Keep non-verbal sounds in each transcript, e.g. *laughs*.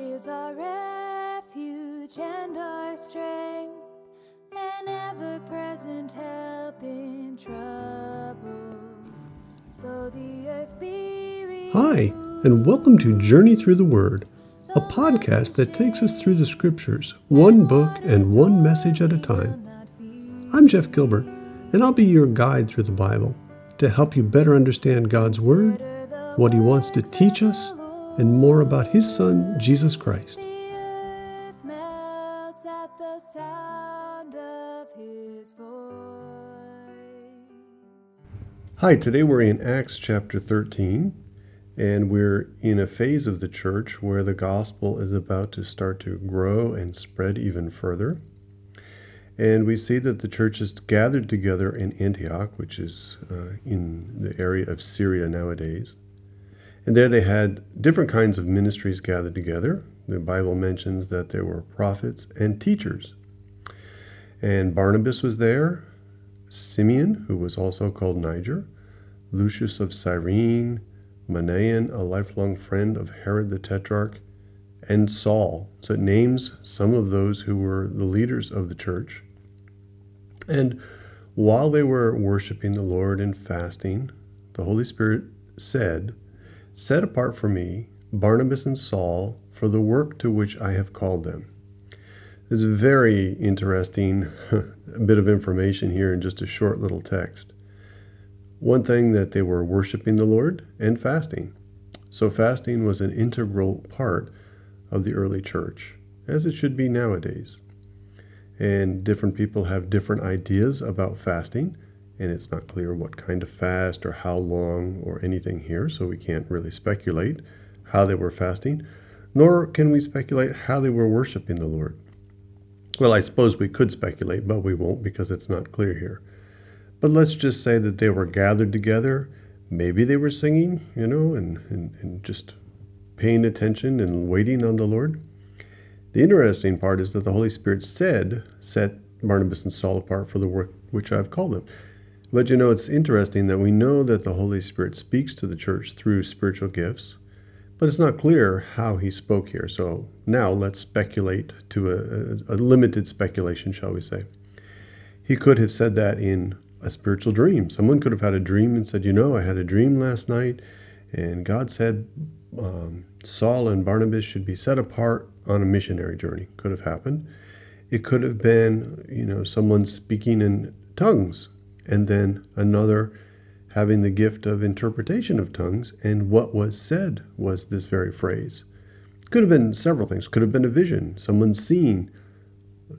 is our refuge and our strength, an ever present help in trouble. Though the earth be Hi, and welcome to Journey Through the Word, a podcast that takes us through the scriptures, one book and one message at a time. I'm Jeff Gilbert, and I'll be your guide through the Bible to help you better understand God's Word, what He wants to teach us, and more about His Son, Jesus Christ. The earth melts at the sound of his voice. Hi, today we're in Acts chapter 13, and we're in a phase of the church where the gospel is about to start to grow and spread even further. And we see that the church is gathered together in Antioch, which is uh, in the area of Syria nowadays. And there they had different kinds of ministries gathered together. The Bible mentions that there were prophets and teachers. And Barnabas was there, Simeon, who was also called Niger, Lucius of Cyrene, Manaen, a lifelong friend of Herod the Tetrarch, and Saul. So it names some of those who were the leaders of the church. And while they were worshiping the Lord and fasting, the Holy Spirit said, Set apart for me Barnabas and Saul for the work to which I have called them. It's very interesting *laughs* a bit of information here in just a short little text. One thing that they were worshiping the Lord and fasting. So, fasting was an integral part of the early church, as it should be nowadays. And different people have different ideas about fasting, and it's not clear what kind of fast or how long or anything here, so we can't really speculate how they were fasting, nor can we speculate how they were worshiping the Lord. Well, I suppose we could speculate, but we won't because it's not clear here. But let's just say that they were gathered together. Maybe they were singing, you know, and, and, and just paying attention and waiting on the Lord. The interesting part is that the Holy Spirit said, Set Barnabas and Saul apart for the work which I've called them. But you know, it's interesting that we know that the Holy Spirit speaks to the church through spiritual gifts, but it's not clear how he spoke here. So now let's speculate to a, a, limited speculation, shall we say. He could have said that in a spiritual dream. Someone could have had a dream and said, You know, I had a dream last night, and God said um, Saul and Barnabas should be set apart on a missionary journey. Could have happened. It could have been, you know, someone speaking in tongues, and then another having the gift of interpretation of tongues, and what was said was this very phrase. Could have been several things. Could have been a vision. Someone seeing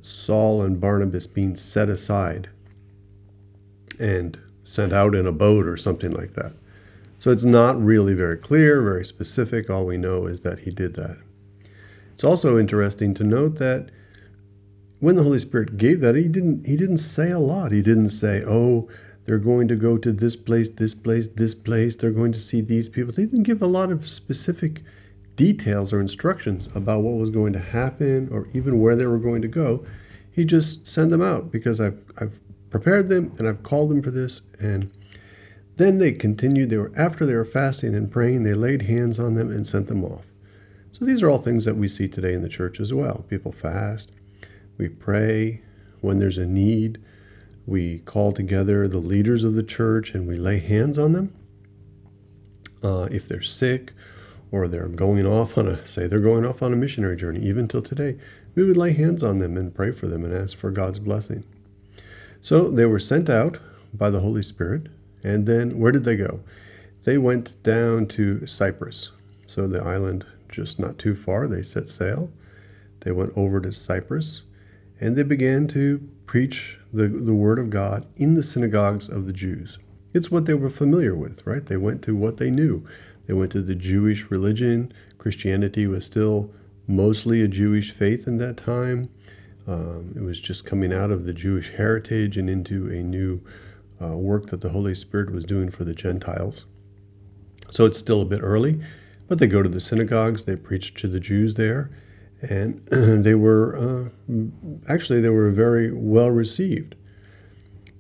Saul and Barnabas being set aside and sent out in a boat or something like that. So it's not really very clear, very specific. All we know is that he did that. It's also interesting to note that when the Holy Spirit gave that, he didn't he didn't say a lot. He didn't say, "Oh, they're going to go to this place, this place, this place. They're going to see these people." He didn't give a lot of specific details or instructions about what was going to happen or even where they were going to go. He just sent them out because I've I've prepared them and I've called them for this and then they continued they were after they were fasting and praying they laid hands on them and sent them off. So these are all things that we see today in the church as well. People fast, we pray when there's a need, we call together the leaders of the church and we lay hands on them. Uh, if they're sick or they're going off on a, say, they're going off on a missionary journey, even till today, we would lay hands on them and pray for them and ask for God's blessing. So they were sent out by the Holy Spirit. And then where did they go? They went down to Cyprus. So the island just not too far, they set sail. They went over to Cyprus and they began to preach the, the word of God in the synagogues of the Jews. It's what they were familiar with, right? They went to what they knew. They went to the Jewish religion. Christianity was still mostly a Jewish faith in that time. Um, it was just coming out of the Jewish heritage and into a new uh, work that the Holy Spirit was doing for the Gentiles. So it's still a bit early, but they go to the synagogues, they preach to the Jews there, and *clears throat* they were uh, actually they were very well received.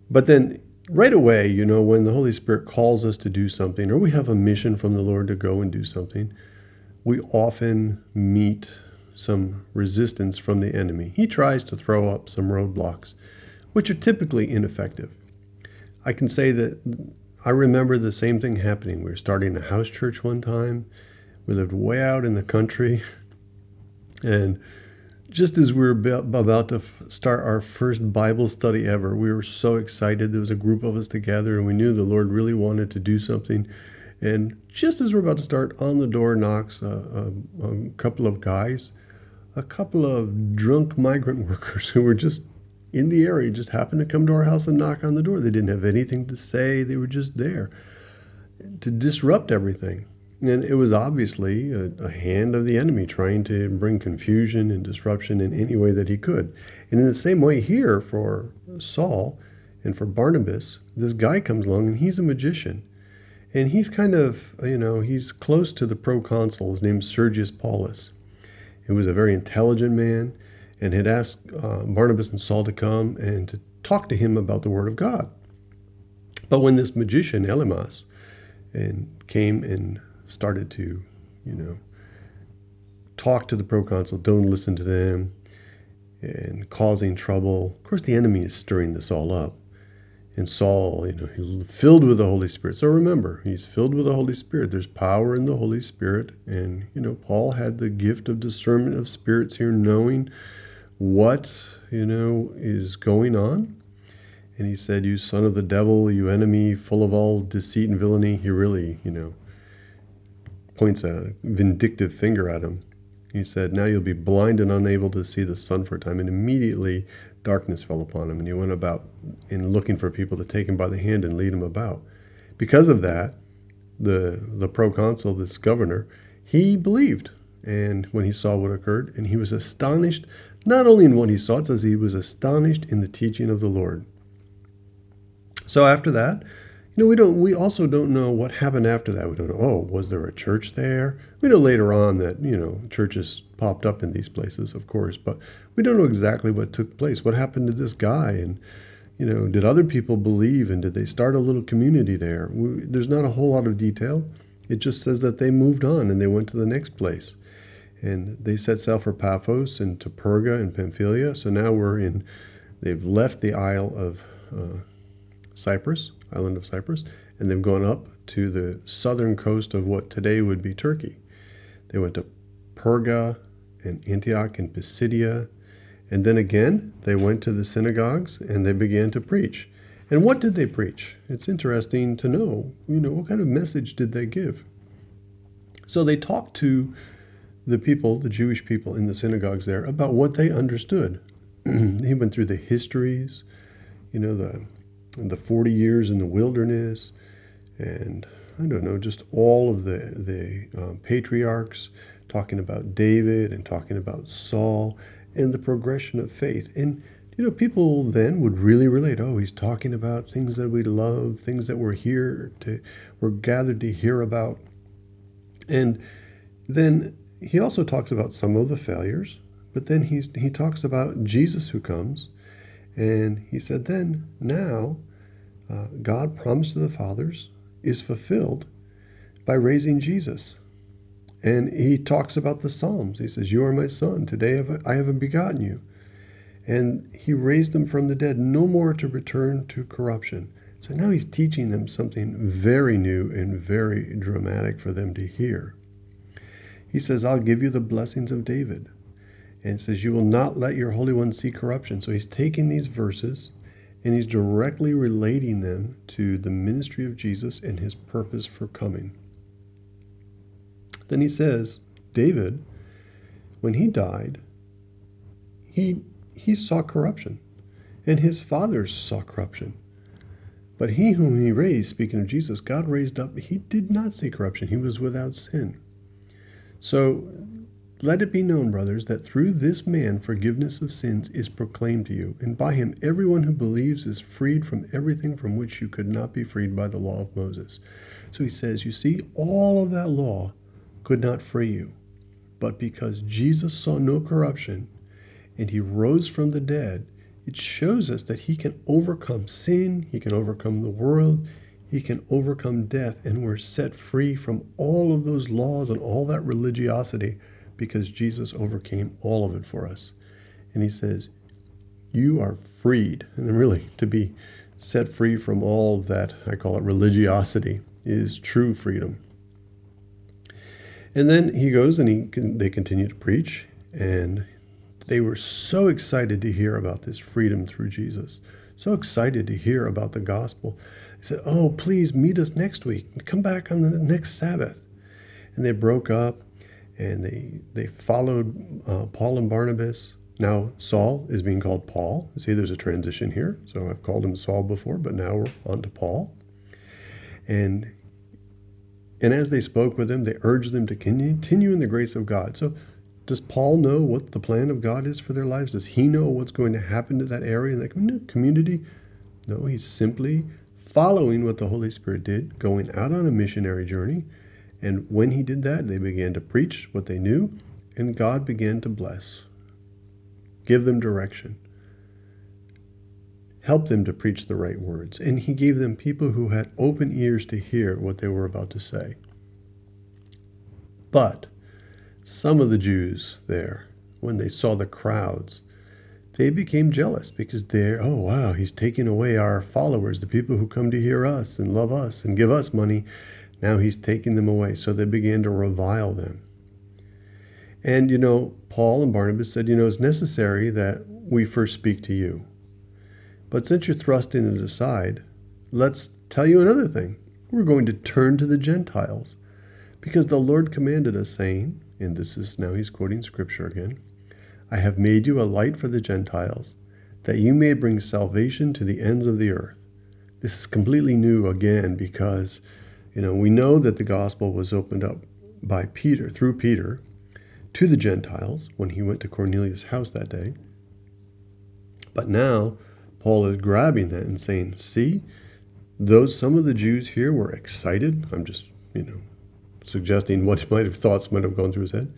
But then right away, you know, when the Holy Spirit calls us to do something, or we have a mission from the Lord to go and do something, we often meet some resistance from the enemy. He tries to throw up some roadblocks, which are typically ineffective. I can say that I remember the same thing happening. We were starting a house church one time. We lived way out in the country. *laughs* And just as we were about to start our first Bible study ever, we were so excited. There was a group of us together, and we knew the Lord really wanted to do something. And just as we're about to start, on the door knocks a, a, a couple of guys, a couple of drunk migrant *laughs* workers who were just in the area, just happened to come to our house and knock on the door. They didn't have anything to say, they were just there to disrupt everything. And it was obviously a, a, hand of the enemy trying to bring confusion and disruption in any way that he could. And in the same way, here for Saul and for Barnabas, this guy comes along and he's a magician. And he's kind of, you know, he's close to the proconsul. His name's Sergius Paulus. He was a very intelligent man and had asked uh, Barnabas and Saul to come and to talk to him about the Word of God. But when this magician, Elymas, and came and started to, you know, talk to the proconsul, don't listen to them, and causing trouble. Of course, the enemy is stirring this all up and Saul, you know, he's filled with the Holy Spirit. So remember, he's filled with the Holy Spirit. There's power in the Holy Spirit. And, you know, Paul had the gift of discernment of spirits here, knowing what, you know, is going on. And he said, You son of the devil, you enemy, full of all deceit and villainy. He really, you know, points a vindictive finger at him. He said, Now you'll be blind and unable to see the sun for a time. And immediately darkness fell upon him, and he went about in looking for people to take him by the hand and lead him about. Because of that, the the proconsul, this governor, he believed, and when he saw what occurred, and he was astonished not only in what he saw, it says he was astonished in the teaching of the Lord. So after that, you know, we don't. We also don't know what happened after that. We don't know. Oh, was there a church there? We know later on that you know churches popped up in these places, of course, but we don't know exactly what took place. What happened to this guy, and you know, did other people believe, and did they start a little community there? We, there's not a whole lot of detail. It just says that they moved on and they went to the next place, and they set sail for Paphos and to Perga and Pamphylia. So now we're in. They've left the Isle of uh, Cyprus island of Cyprus, and they've gone up to the southern coast of what today would be Turkey. They went to Perga and Antioch and Pisidia, and then again they went to the synagogues and they began to preach. And what did they preach? It's interesting to know, you know, what kind of message did they give? So they talked to the people, the Jewish people in the synagogues there, about what they understood. *clears throat* he went through the histories, you know, the the 40 years in the wilderness, and I don't know, just all of the, the um, patriarchs talking about David and talking about Saul and the progression of faith. And, you know, people then would really relate, oh, he's talking about things that we love, things that we're here to, we're gathered to hear about. And then he also talks about some of the failures, but then he's, he talks about Jesus who comes and he said, then, now, uh, God promised to the fathers is fulfilled by raising Jesus. And he talks about the Psalms. He says, You are my son. Today I have begotten you. And he raised them from the dead, no more to return to corruption. So now he's teaching them something very new and very dramatic for them to hear. He says, I'll give you the blessings of David and it says, You will not let your Holy One see corruption. So he's taking these verses and he's directly relating them to the ministry of Jesus and his purpose for coming. Then he says, David, when he died, he, he saw corruption, and his fathers saw corruption. But he whom he raised, speaking of Jesus, God raised up, he did not see corruption. He was without sin. So let it be known, brothers, that through this man forgiveness of sins is proclaimed to you, and by him everyone who believes is freed from everything from which you could not be freed by the law of Moses. So he says, You see, all of that law could not free you. But because Jesus saw no corruption and he rose from the dead, it shows us that he can overcome sin, he can overcome the world, he can overcome death, and we're set free from all of those laws and all that religiosity because Jesus overcame all of it for us. And he says, You are freed. And really, to be set free from all that, I call it religiosity, is true freedom. And then he goes and he they continue to preach, and they were so excited to hear about this freedom through Jesus, so excited to hear about the gospel. They said, "Oh, please meet us next week. Come back on the next Sabbath." And they broke up, and they they followed uh, Paul and Barnabas. Now Saul is being called Paul. See, there's a transition here. So I've called him Saul before, but now we're on to Paul. And and as they spoke with him, they urged them to continue in the grace of God. So, does Paul know what the plan of God is for their lives? Does he know what's going to happen to that area, that community? No, he's simply following what the Holy Spirit did, going out on a missionary journey. And when he did that, they began to preach what they knew, and God began to bless, give them direction help them to preach the right words, and he gave them people who had open ears to hear what they were about to say. But some of the Jews there, when they saw the crowds, they became jealous because they're, oh, wow, he's taking away our followers, the people who come to hear us and love us and give us money. Now he's taking them away. So they began to revile them. And, you know, Paul and Barnabas said, you know, it's necessary that we first speak to you. But since you're thrusting it aside, let's tell you another thing. We're going to turn to the Gentiles. Because the Lord commanded us, saying, and this is now he's quoting scripture again I have made you a light for the Gentiles, that you may bring salvation to the ends of the earth. This is completely new again because, you know, we know that the gospel was opened up by Peter, through Peter, to the Gentiles when he went to Cornelius' house that day. But now, Paul is grabbing that and saying, see, those some of the Jews here were excited. I'm just, you know, suggesting what *laughs* might have thoughts might have gone through his head.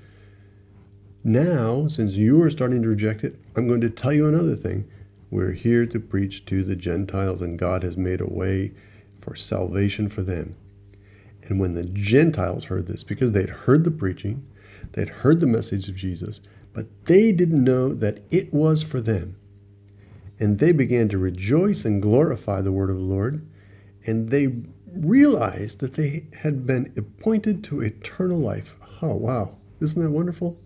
Now, since you are starting to reject it, I'm going to tell you another thing. We're here to preach to the Gentiles, and God has made a way for salvation for them. And when the Gentiles heard this, because they'd heard the preaching, they'd heard the message of Jesus, but they didn't know that it was for them. And they began to rejoice and glorify the word of the Lord. And they realized that they had been appointed to eternal life. Oh, wow. Isn't that wonderful?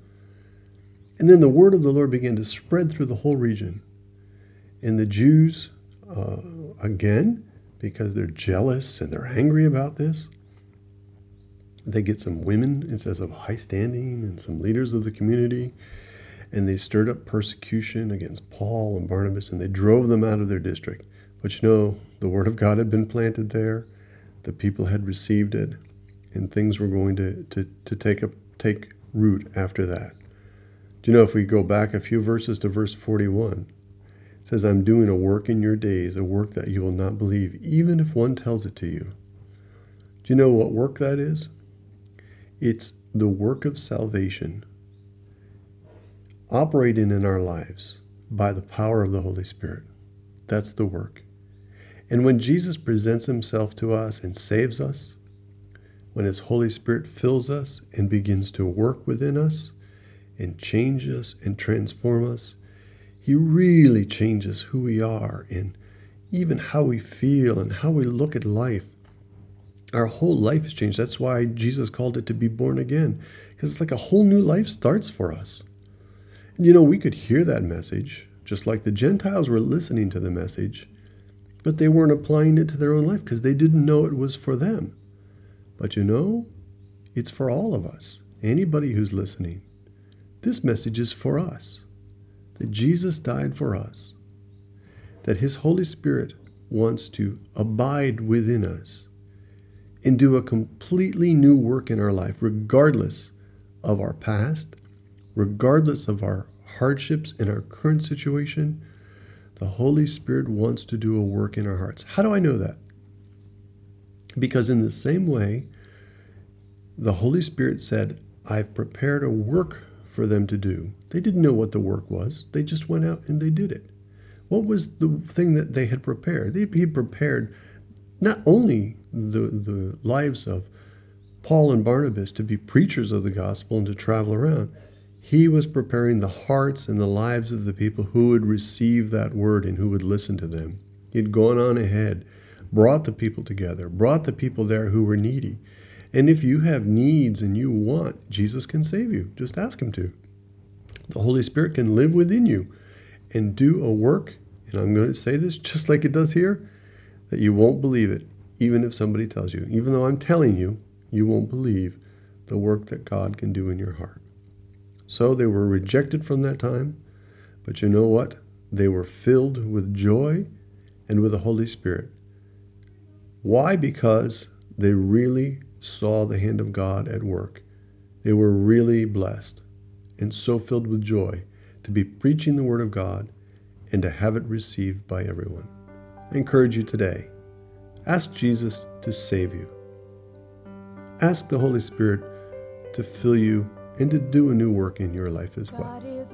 And then the word of the Lord began to spread through the whole region. And the Jews, uh, again, because they're jealous and they're angry about this, they get some women, it says, of high standing and some leaders of the community and they stirred up persecution against Paul and Barnabas, and they drove them out of their district. But you know, the word of God had been planted there, the people had received it, and things were going to, to, to take, a, take root after that. Do you know if we go back a few verses to verse 41, it says, I'm doing a work in your days, a work that you will not believe, even if one tells it to you. Do you know what work that is? It's the work of salvation operating in our lives by the power of the Holy Spirit. That's the work. And when Jesus presents himself to us and saves us, when his Holy Spirit fills us and begins to work within us and change us and transform us, he really changes who we are and even how we feel and how we look at life. Our whole life has changed. That's why Jesus called it to be born again, because it's like a whole new life starts for us. You know, we could hear that message, just like the Gentiles were listening to the message, but they weren't applying it to their own life because they didn't know it was for them. But you know, it's for all of us, anybody who's listening. This message is for us that Jesus died for us, that His Holy Spirit wants to abide within us and do a completely new work in our life, regardless of our past, regardless of our hardships in our current situation, the Holy Spirit wants to do a work in our hearts. How do I know that? Because in the same way, the Holy Spirit said, I've prepared a work for them to do. They didn't know what the work was, they just went out and they did it. What was the thing that they had prepared? They prepared not only the, the lives of Paul and Barnabas to be preachers of the gospel and to travel around, He was preparing the hearts and the lives of the people who would receive that word and who would listen to them. He had gone on ahead, brought the people together, brought the people there who were needy. And if you have needs and you want, Jesus can save you. Just ask Him to. The Holy Spirit can live within you and do a work, and I'm going to say this just like it does here, that you won't believe it, even if somebody tells you. Even though I'm telling you, you won't believe the work that God can do in your heart. So they were rejected from that time, but you know what? They were filled with joy and with the Holy Spirit. Why? Because they really saw the hand of God at work. They were really blessed and so filled with joy to be preaching the Word of God and to have it received by everyone. I encourage you today Ask Jesus to save you. Ask the Holy Spirit to fill you and to do a new work in your life as well. God is